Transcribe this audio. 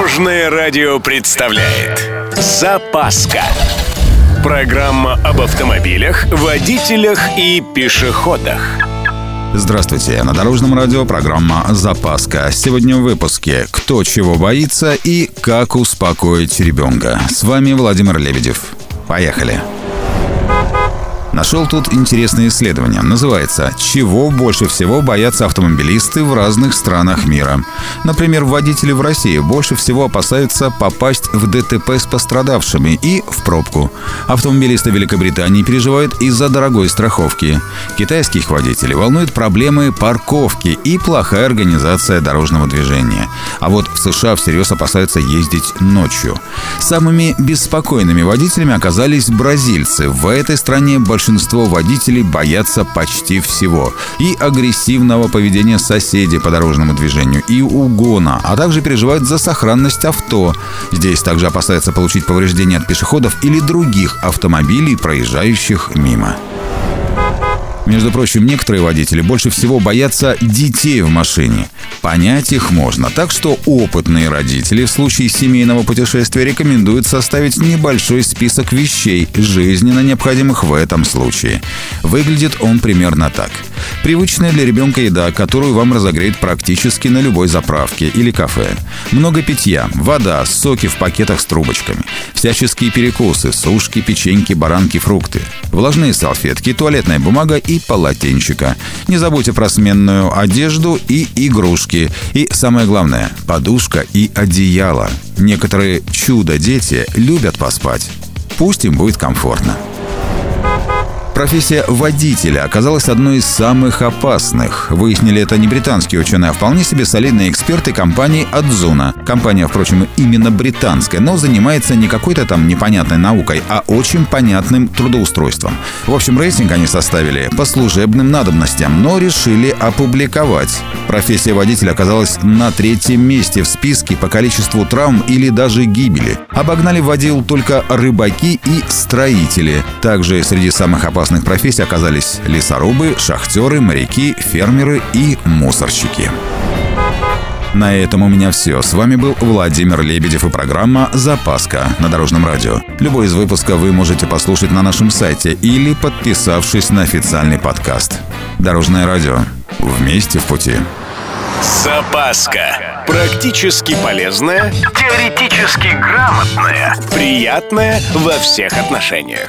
Дорожное радио представляет Запаска Программа об автомобилях, водителях и пешеходах Здравствуйте, на Дорожном радио программа «Запаска». Сегодня в выпуске «Кто чего боится» и «Как успокоить ребенка». С вами Владимир Лебедев. Поехали! Нашел тут интересное исследование. Называется «Чего больше всего боятся автомобилисты в разных странах мира?». Например, водители в России больше всего опасаются попасть в ДТП с пострадавшими и в пробку. Автомобилисты Великобритании переживают из-за дорогой страховки. Китайских водителей волнуют проблемы парковки и плохая организация дорожного движения. А вот в США всерьез опасаются ездить ночью. Самыми беспокойными водителями оказались бразильцы. В этой стране большинство большинство водителей боятся почти всего. И агрессивного поведения соседей по дорожному движению, и угона, а также переживают за сохранность авто. Здесь также опасаются получить повреждения от пешеходов или других автомобилей, проезжающих мимо. Между прочим, некоторые водители больше всего боятся детей в машине. Понять их можно, так что опытные родители в случае семейного путешествия рекомендуют составить небольшой список вещей, жизненно необходимых в этом случае. Выглядит он примерно так. Привычная для ребенка еда, которую вам разогреют практически на любой заправке или кафе. Много питья, вода, соки в пакетах с трубочками, всяческие перекусы, сушки, печеньки, баранки, фрукты, влажные салфетки, туалетная бумага и полотенчика. Не забудьте про сменную одежду и игрушки. И самое главное – подушка и одеяло. Некоторые чудо-дети любят поспать. Пусть им будет комфортно. Профессия водителя оказалась одной из самых опасных. Выяснили это не британские ученые, а вполне себе солидные эксперты компании Адзуна. Компания, впрочем, именно британская, но занимается не какой-то там непонятной наукой, а очень понятным трудоустройством. В общем, рейтинг они составили по служебным надобностям, но решили опубликовать. Профессия водителя оказалась на третьем месте в списке по количеству травм или даже гибели. Обогнали водил только рыбаки и строители. Также среди самых опасных опасных профессий оказались лесорубы, шахтеры, моряки, фермеры и мусорщики. На этом у меня все. С вами был Владимир Лебедев и программа «Запаска» на Дорожном радио. Любой из выпусков вы можете послушать на нашем сайте или подписавшись на официальный подкаст. Дорожное радио. Вместе в пути. Запаска. Практически полезная, теоретически грамотная, приятная во всех отношениях.